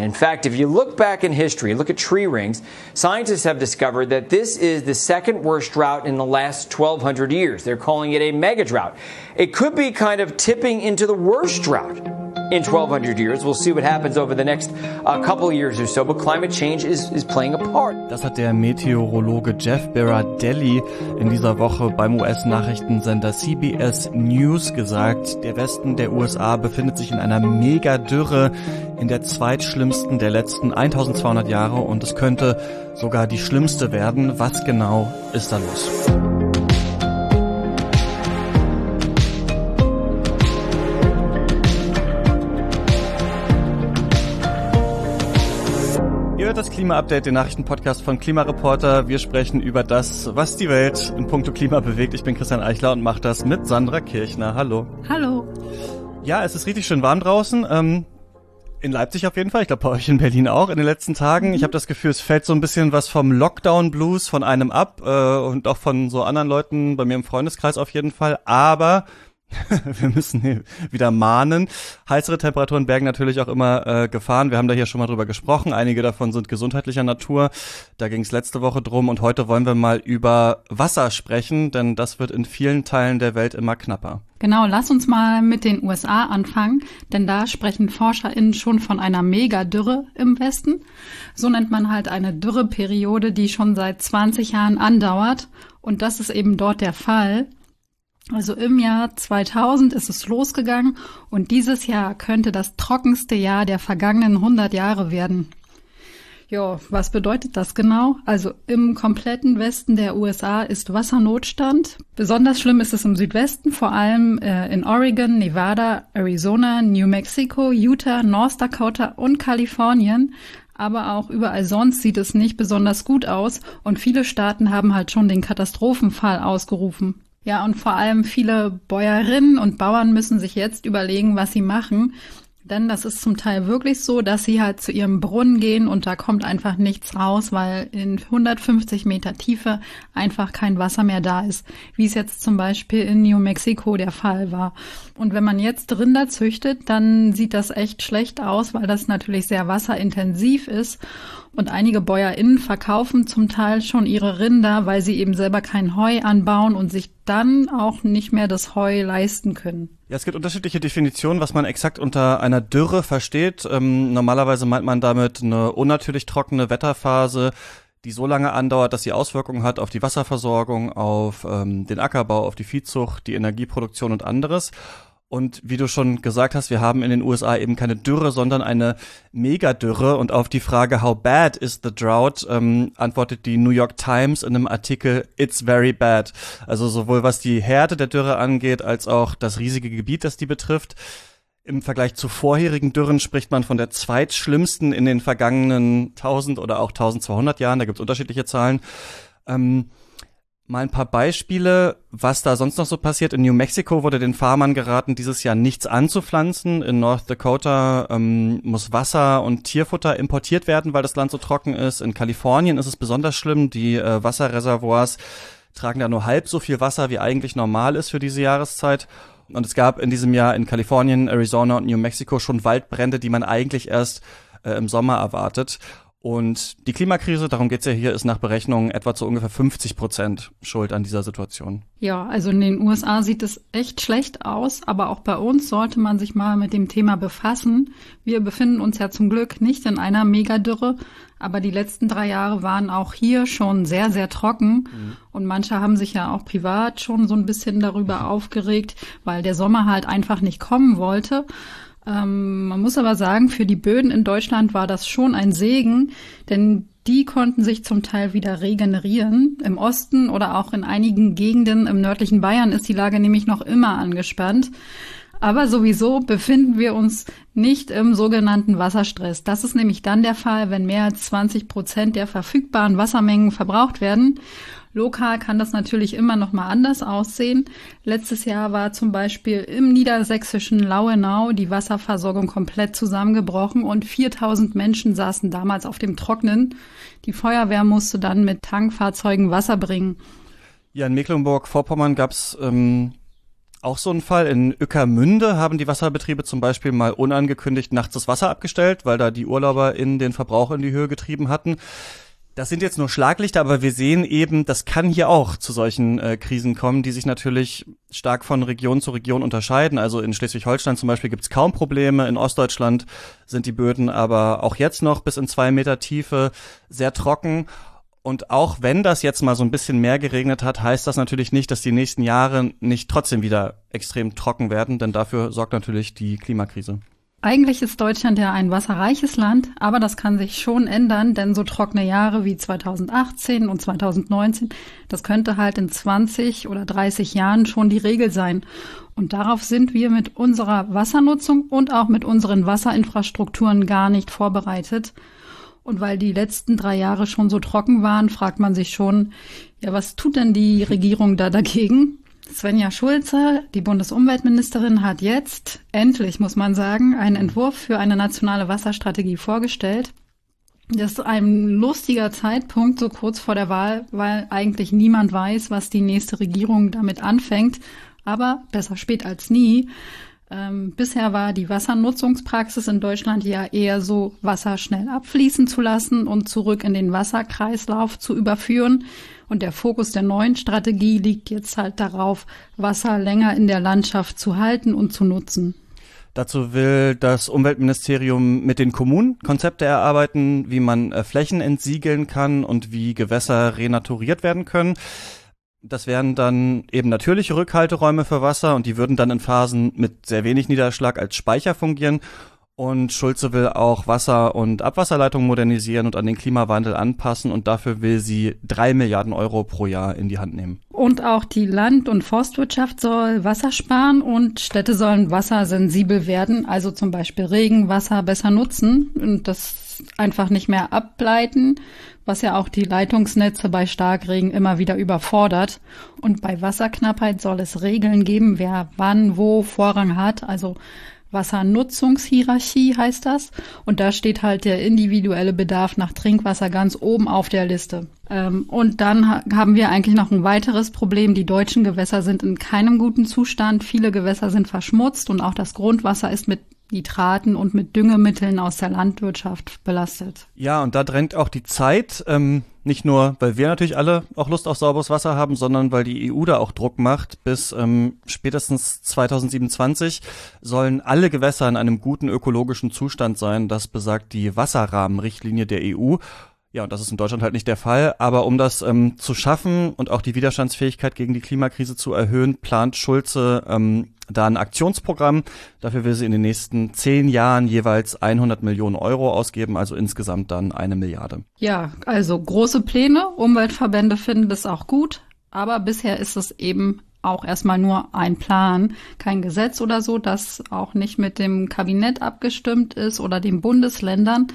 In fact, if you look back in history, look at tree rings, scientists have discovered that this is the second worst drought in the last 1200 years. They're calling it a mega drought. It could be kind of tipping into the worst drought in 1200 years. We'll see what happens over the next uh, couple years or so, but climate change is, is playing a part. Das hat der Meteorologe Jeff Berardelli in dieser Woche beim US-Nachrichtensender CBS News gesagt. Der Westen der USA befindet sich in einer Megadürre, in der zweitschlimmsten der letzten 1200 Jahre und es könnte sogar die schlimmste werden. Was genau ist da los? Klima-Update, den Nachrichtenpodcast von Klimareporter. Wir sprechen über das, was die Welt in puncto Klima bewegt. Ich bin Christian Eichler und mache das mit Sandra Kirchner. Hallo. Hallo. Ja, es ist richtig schön warm draußen. Ähm, in Leipzig auf jeden Fall. Ich glaube bei euch in Berlin auch in den letzten Tagen. Mhm. Ich habe das Gefühl, es fällt so ein bisschen was vom Lockdown-Blues von einem ab äh, und auch von so anderen Leuten bei mir im Freundeskreis auf jeden Fall. Aber wir müssen wieder mahnen. Heißere Temperaturen bergen natürlich auch immer äh, Gefahren. Wir haben da hier schon mal drüber gesprochen. Einige davon sind gesundheitlicher Natur. Da ging es letzte Woche drum und heute wollen wir mal über Wasser sprechen, denn das wird in vielen Teilen der Welt immer knapper. Genau, lass uns mal mit den USA anfangen, denn da sprechen ForscherInnen schon von einer Megadürre im Westen. So nennt man halt eine Dürreperiode, die schon seit 20 Jahren andauert. Und das ist eben dort der Fall. Also im Jahr 2000 ist es losgegangen und dieses Jahr könnte das trockenste Jahr der vergangenen 100 Jahre werden. Ja, was bedeutet das genau? Also im kompletten Westen der USA ist Wassernotstand. Besonders schlimm ist es im Südwesten, vor allem äh, in Oregon, Nevada, Arizona, New Mexico, Utah, North Dakota und Kalifornien. Aber auch überall sonst sieht es nicht besonders gut aus und viele Staaten haben halt schon den Katastrophenfall ausgerufen. Ja, und vor allem viele Bäuerinnen und Bauern müssen sich jetzt überlegen, was sie machen. Denn das ist zum Teil wirklich so, dass sie halt zu ihrem Brunnen gehen und da kommt einfach nichts raus, weil in 150 Meter Tiefe einfach kein Wasser mehr da ist, wie es jetzt zum Beispiel in New Mexico der Fall war. Und wenn man jetzt Rinder züchtet, dann sieht das echt schlecht aus, weil das natürlich sehr wasserintensiv ist. Und einige BäuerInnen verkaufen zum Teil schon ihre Rinder, weil sie eben selber kein Heu anbauen und sich dann auch nicht mehr das Heu leisten können. Ja, es gibt unterschiedliche Definitionen, was man exakt unter einer Dürre versteht. Ähm, normalerweise meint man damit eine unnatürlich trockene Wetterphase, die so lange andauert, dass sie Auswirkungen hat auf die Wasserversorgung, auf ähm, den Ackerbau, auf die Viehzucht, die Energieproduktion und anderes. Und wie du schon gesagt hast, wir haben in den USA eben keine Dürre, sondern eine Megadürre. Und auf die Frage, how bad is the drought, ähm, antwortet die New York Times in einem Artikel, it's very bad. Also sowohl was die Härte der Dürre angeht, als auch das riesige Gebiet, das die betrifft. Im Vergleich zu vorherigen Dürren spricht man von der zweitschlimmsten in den vergangenen 1000 oder auch 1200 Jahren. Da gibt es unterschiedliche Zahlen. Ähm, Mal ein paar Beispiele, was da sonst noch so passiert. In New Mexico wurde den Farmern geraten, dieses Jahr nichts anzupflanzen. In North Dakota ähm, muss Wasser und Tierfutter importiert werden, weil das Land so trocken ist. In Kalifornien ist es besonders schlimm. Die äh, Wasserreservoirs tragen da nur halb so viel Wasser, wie eigentlich normal ist für diese Jahreszeit. Und es gab in diesem Jahr in Kalifornien, Arizona und New Mexico schon Waldbrände, die man eigentlich erst äh, im Sommer erwartet. Und die Klimakrise, darum geht's ja hier, ist nach Berechnungen etwa zu ungefähr 50 Prozent schuld an dieser Situation. Ja, also in den USA sieht es echt schlecht aus, aber auch bei uns sollte man sich mal mit dem Thema befassen. Wir befinden uns ja zum Glück nicht in einer Megadürre, aber die letzten drei Jahre waren auch hier schon sehr, sehr trocken. Mhm. Und manche haben sich ja auch privat schon so ein bisschen darüber aufgeregt, weil der Sommer halt einfach nicht kommen wollte. Ähm, man muss aber sagen, für die Böden in Deutschland war das schon ein Segen, denn die konnten sich zum Teil wieder regenerieren. Im Osten oder auch in einigen Gegenden im nördlichen Bayern ist die Lage nämlich noch immer angespannt. Aber sowieso befinden wir uns nicht im sogenannten Wasserstress. Das ist nämlich dann der Fall, wenn mehr als 20 Prozent der verfügbaren Wassermengen verbraucht werden. Lokal kann das natürlich immer noch mal anders aussehen. Letztes Jahr war zum Beispiel im niedersächsischen Lauenau die Wasserversorgung komplett zusammengebrochen und 4000 Menschen saßen damals auf dem Trocknen. Die Feuerwehr musste dann mit Tankfahrzeugen Wasser bringen. Ja, in Mecklenburg-Vorpommern gab es ähm, auch so ein Fall. In Ueckermünde haben die Wasserbetriebe zum Beispiel mal unangekündigt nachts das Wasser abgestellt, weil da die Urlauber in den Verbrauch in die Höhe getrieben hatten. Das sind jetzt nur Schlaglichter, aber wir sehen eben, das kann hier auch zu solchen äh, Krisen kommen, die sich natürlich stark von Region zu Region unterscheiden. Also in Schleswig-Holstein zum Beispiel gibt es kaum Probleme. In Ostdeutschland sind die Böden aber auch jetzt noch bis in zwei Meter Tiefe sehr trocken. Und auch wenn das jetzt mal so ein bisschen mehr geregnet hat, heißt das natürlich nicht, dass die nächsten Jahre nicht trotzdem wieder extrem trocken werden, denn dafür sorgt natürlich die Klimakrise. Eigentlich ist Deutschland ja ein wasserreiches Land, aber das kann sich schon ändern, denn so trockene Jahre wie 2018 und 2019, das könnte halt in 20 oder 30 Jahren schon die Regel sein. Und darauf sind wir mit unserer Wassernutzung und auch mit unseren Wasserinfrastrukturen gar nicht vorbereitet. Und weil die letzten drei Jahre schon so trocken waren, fragt man sich schon, ja, was tut denn die Regierung da dagegen? Svenja Schulze, die Bundesumweltministerin, hat jetzt endlich, muss man sagen, einen Entwurf für eine nationale Wasserstrategie vorgestellt. Das ist ein lustiger Zeitpunkt, so kurz vor der Wahl, weil eigentlich niemand weiß, was die nächste Regierung damit anfängt. Aber besser spät als nie. Ähm, bisher war die Wassernutzungspraxis in Deutschland ja eher so, Wasser schnell abfließen zu lassen und zurück in den Wasserkreislauf zu überführen. Und der Fokus der neuen Strategie liegt jetzt halt darauf, Wasser länger in der Landschaft zu halten und zu nutzen. Dazu will das Umweltministerium mit den Kommunen Konzepte erarbeiten, wie man äh, Flächen entsiegeln kann und wie Gewässer renaturiert werden können. Das wären dann eben natürliche Rückhalteräume für Wasser und die würden dann in Phasen mit sehr wenig Niederschlag als Speicher fungieren und Schulze will auch Wasser- und Abwasserleitungen modernisieren und an den Klimawandel anpassen. Und dafür will sie drei Milliarden Euro pro Jahr in die Hand nehmen. Und auch die Land- und Forstwirtschaft soll Wasser sparen und Städte sollen wassersensibel werden. Also zum Beispiel Regenwasser besser nutzen und das einfach nicht mehr ableiten, was ja auch die Leitungsnetze bei Starkregen immer wieder überfordert. Und bei Wasserknappheit soll es Regeln geben, wer wann wo Vorrang hat. Also Wassernutzungshierarchie heißt das. Und da steht halt der individuelle Bedarf nach Trinkwasser ganz oben auf der Liste. Ähm, und dann ha haben wir eigentlich noch ein weiteres Problem. Die deutschen Gewässer sind in keinem guten Zustand. Viele Gewässer sind verschmutzt und auch das Grundwasser ist mit Nitraten und mit Düngemitteln aus der Landwirtschaft belastet. Ja, und da drängt auch die Zeit, ähm, nicht nur, weil wir natürlich alle auch Lust auf sauberes Wasser haben, sondern weil die EU da auch Druck macht. Bis ähm, spätestens 2027 sollen alle Gewässer in einem guten ökologischen Zustand sein. Das besagt die Wasserrahmenrichtlinie der EU. Ja, und das ist in Deutschland halt nicht der Fall. Aber um das ähm, zu schaffen und auch die Widerstandsfähigkeit gegen die Klimakrise zu erhöhen, plant Schulze ähm, da ein Aktionsprogramm. Dafür will sie in den nächsten zehn Jahren jeweils 100 Millionen Euro ausgeben, also insgesamt dann eine Milliarde. Ja, also große Pläne. Umweltverbände finden das auch gut. Aber bisher ist es eben auch erstmal nur ein Plan, kein Gesetz oder so, das auch nicht mit dem Kabinett abgestimmt ist oder den Bundesländern.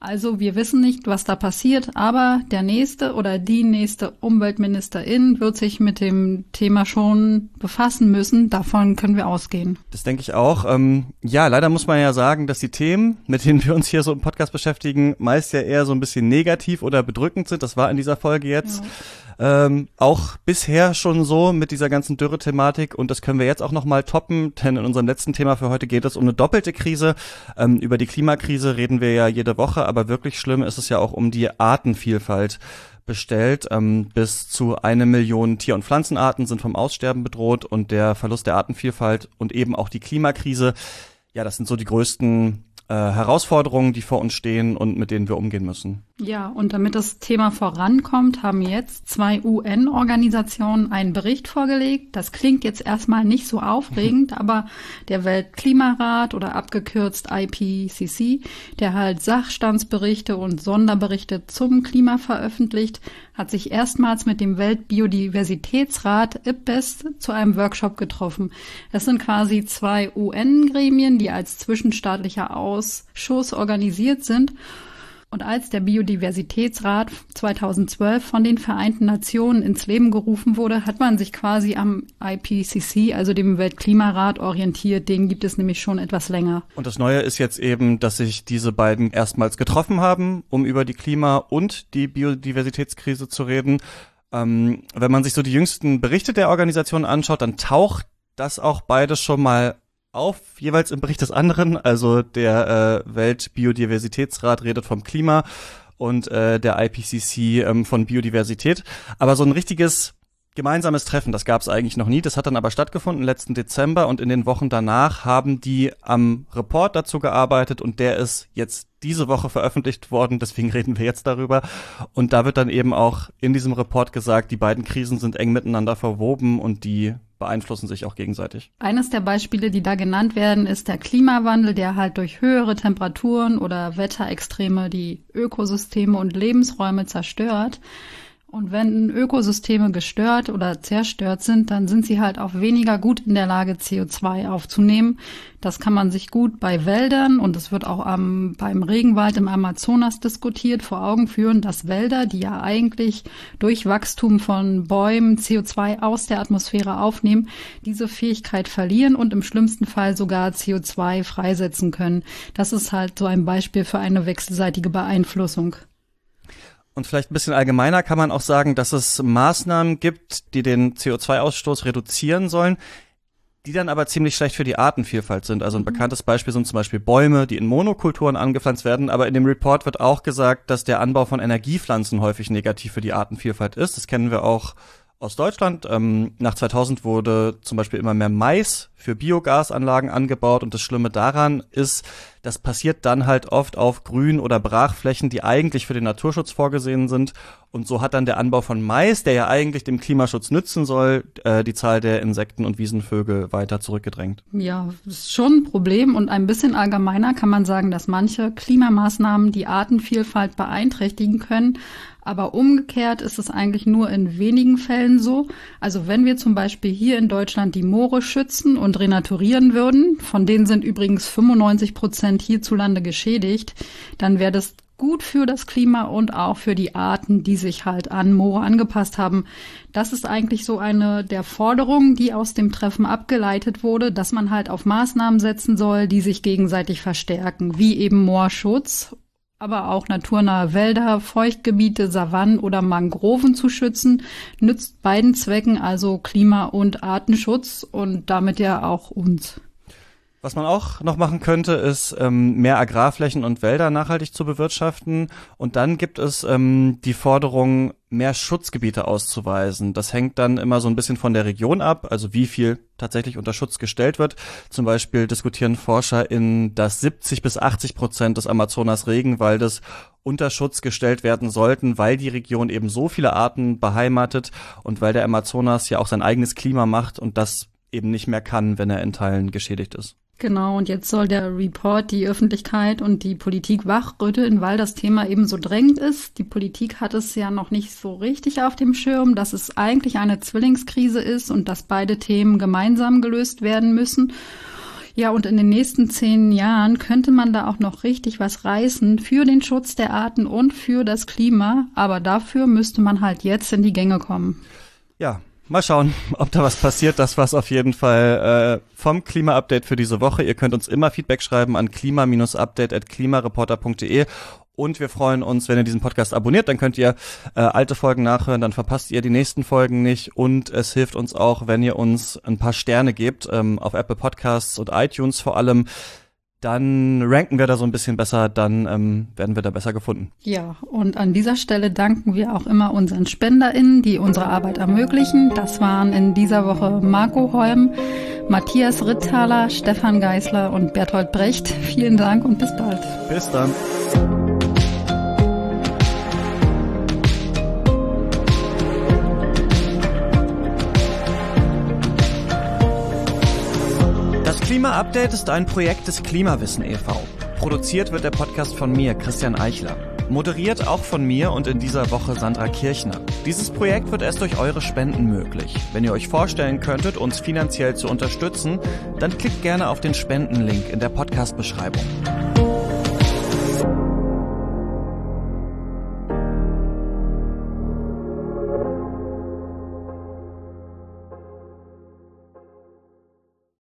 Also wir wissen nicht, was da passiert, aber der nächste oder die nächste Umweltministerin wird sich mit dem Thema schon befassen müssen. Davon können wir ausgehen. Das denke ich auch. Ähm, ja, leider muss man ja sagen, dass die Themen, mit denen wir uns hier so im Podcast beschäftigen, meist ja eher so ein bisschen negativ oder bedrückend sind. Das war in dieser Folge jetzt. Ja. Ähm, auch bisher schon so mit dieser ganzen Dürre-Thematik und das können wir jetzt auch nochmal toppen, denn in unserem letzten Thema für heute geht es um eine doppelte Krise. Ähm, über die Klimakrise reden wir ja jede Woche, aber wirklich schlimm ist es ja auch um die Artenvielfalt bestellt. Ähm, bis zu eine Million Tier- und Pflanzenarten sind vom Aussterben bedroht und der Verlust der Artenvielfalt und eben auch die Klimakrise, ja, das sind so die größten äh, Herausforderungen, die vor uns stehen und mit denen wir umgehen müssen. Ja, und damit das Thema vorankommt, haben jetzt zwei UN-Organisationen einen Bericht vorgelegt. Das klingt jetzt erstmal nicht so aufregend, aber der Weltklimarat oder abgekürzt IPCC, der halt Sachstandsberichte und Sonderberichte zum Klima veröffentlicht, hat sich erstmals mit dem Weltbiodiversitätsrat IPBES zu einem Workshop getroffen. Das sind quasi zwei UN-Gremien, die als zwischenstaatlicher Ausschuss organisiert sind und als der Biodiversitätsrat 2012 von den Vereinten Nationen ins Leben gerufen wurde, hat man sich quasi am IPCC, also dem Weltklimarat, orientiert. Den gibt es nämlich schon etwas länger. Und das Neue ist jetzt eben, dass sich diese beiden erstmals getroffen haben, um über die Klima- und die Biodiversitätskrise zu reden. Ähm, wenn man sich so die jüngsten Berichte der Organisation anschaut, dann taucht das auch beides schon mal auf, jeweils im Bericht des anderen. Also der äh, Weltbiodiversitätsrat redet vom Klima und äh, der IPCC ähm, von Biodiversität. Aber so ein richtiges gemeinsames Treffen, das gab es eigentlich noch nie. Das hat dann aber stattgefunden letzten Dezember und in den Wochen danach haben die am Report dazu gearbeitet und der ist jetzt diese Woche veröffentlicht worden, deswegen reden wir jetzt darüber. Und da wird dann eben auch in diesem Report gesagt, die beiden Krisen sind eng miteinander verwoben und die beeinflussen sich auch gegenseitig. Eines der Beispiele, die da genannt werden, ist der Klimawandel, der halt durch höhere Temperaturen oder Wetterextreme die Ökosysteme und Lebensräume zerstört. Und wenn Ökosysteme gestört oder zerstört sind, dann sind sie halt auch weniger gut in der Lage, CO2 aufzunehmen. Das kann man sich gut bei Wäldern und es wird auch am, beim Regenwald im Amazonas diskutiert, vor Augen führen, dass Wälder, die ja eigentlich durch Wachstum von Bäumen CO2 aus der Atmosphäre aufnehmen, diese Fähigkeit verlieren und im schlimmsten Fall sogar CO2 freisetzen können. Das ist halt so ein Beispiel für eine wechselseitige Beeinflussung. Und vielleicht ein bisschen allgemeiner kann man auch sagen, dass es Maßnahmen gibt, die den CO2-Ausstoß reduzieren sollen, die dann aber ziemlich schlecht für die Artenvielfalt sind. Also ein mhm. bekanntes Beispiel sind zum Beispiel Bäume, die in Monokulturen angepflanzt werden. Aber in dem Report wird auch gesagt, dass der Anbau von Energiepflanzen häufig negativ für die Artenvielfalt ist. Das kennen wir auch aus Deutschland. Ähm, nach 2000 wurde zum Beispiel immer mehr Mais für Biogasanlagen angebaut und das Schlimme daran ist, das passiert dann halt oft auf Grün- oder Brachflächen, die eigentlich für den Naturschutz vorgesehen sind und so hat dann der Anbau von Mais, der ja eigentlich dem Klimaschutz nützen soll, äh, die Zahl der Insekten und Wiesenvögel weiter zurückgedrängt. Ja, ist schon ein Problem und ein bisschen allgemeiner kann man sagen, dass manche Klimamaßnahmen die Artenvielfalt beeinträchtigen können, aber umgekehrt ist es eigentlich nur in wenigen Fällen so. Also wenn wir zum Beispiel hier in Deutschland die Moore schützen und renaturieren würden, von denen sind übrigens 95 Prozent hierzulande geschädigt, dann wäre das gut für das Klima und auch für die Arten, die sich halt an Moore angepasst haben. Das ist eigentlich so eine der Forderungen, die aus dem Treffen abgeleitet wurde, dass man halt auf Maßnahmen setzen soll, die sich gegenseitig verstärken, wie eben Moorschutz aber auch naturnahe Wälder, Feuchtgebiete, Savannen oder Mangroven zu schützen, nützt beiden Zwecken, also Klima- und Artenschutz und damit ja auch uns. Was man auch noch machen könnte, ist ähm, mehr Agrarflächen und Wälder nachhaltig zu bewirtschaften. Und dann gibt es ähm, die Forderung, mehr Schutzgebiete auszuweisen. Das hängt dann immer so ein bisschen von der Region ab, also wie viel tatsächlich unter Schutz gestellt wird. Zum Beispiel diskutieren Forscher in, dass 70 bis 80 Prozent des Amazonas Regenwaldes unter Schutz gestellt werden sollten, weil die Region eben so viele Arten beheimatet und weil der Amazonas ja auch sein eigenes Klima macht und das eben nicht mehr kann, wenn er in Teilen geschädigt ist. Genau, und jetzt soll der Report die Öffentlichkeit und die Politik wachrütteln, weil das Thema eben so drängend ist. Die Politik hat es ja noch nicht so richtig auf dem Schirm, dass es eigentlich eine Zwillingskrise ist und dass beide Themen gemeinsam gelöst werden müssen. Ja, und in den nächsten zehn Jahren könnte man da auch noch richtig was reißen für den Schutz der Arten und für das Klima. Aber dafür müsste man halt jetzt in die Gänge kommen. Ja, Mal schauen, ob da was passiert. Das war's auf jeden Fall äh, vom Klima-Update für diese Woche. Ihr könnt uns immer Feedback schreiben an klima-update.klimareporter.de und wir freuen uns, wenn ihr diesen Podcast abonniert. Dann könnt ihr äh, alte Folgen nachhören, dann verpasst ihr die nächsten Folgen nicht. Und es hilft uns auch, wenn ihr uns ein paar Sterne gebt, ähm, auf Apple Podcasts und iTunes vor allem dann ranken wir da so ein bisschen besser, dann ähm, werden wir da besser gefunden. Ja, und an dieser Stelle danken wir auch immer unseren SpenderInnen, die unsere Arbeit ermöglichen. Das waren in dieser Woche Marco Holm, Matthias Ritthaler, Stefan Geisler und Berthold Brecht. Vielen Dank und bis bald. Bis dann. Klima-Update ist ein Projekt des Klimawissen e.V. Produziert wird der Podcast von mir, Christian Eichler. Moderiert auch von mir und in dieser Woche Sandra Kirchner. Dieses Projekt wird erst durch eure Spenden möglich. Wenn ihr euch vorstellen könntet, uns finanziell zu unterstützen, dann klickt gerne auf den Spendenlink in der Podcast-Beschreibung.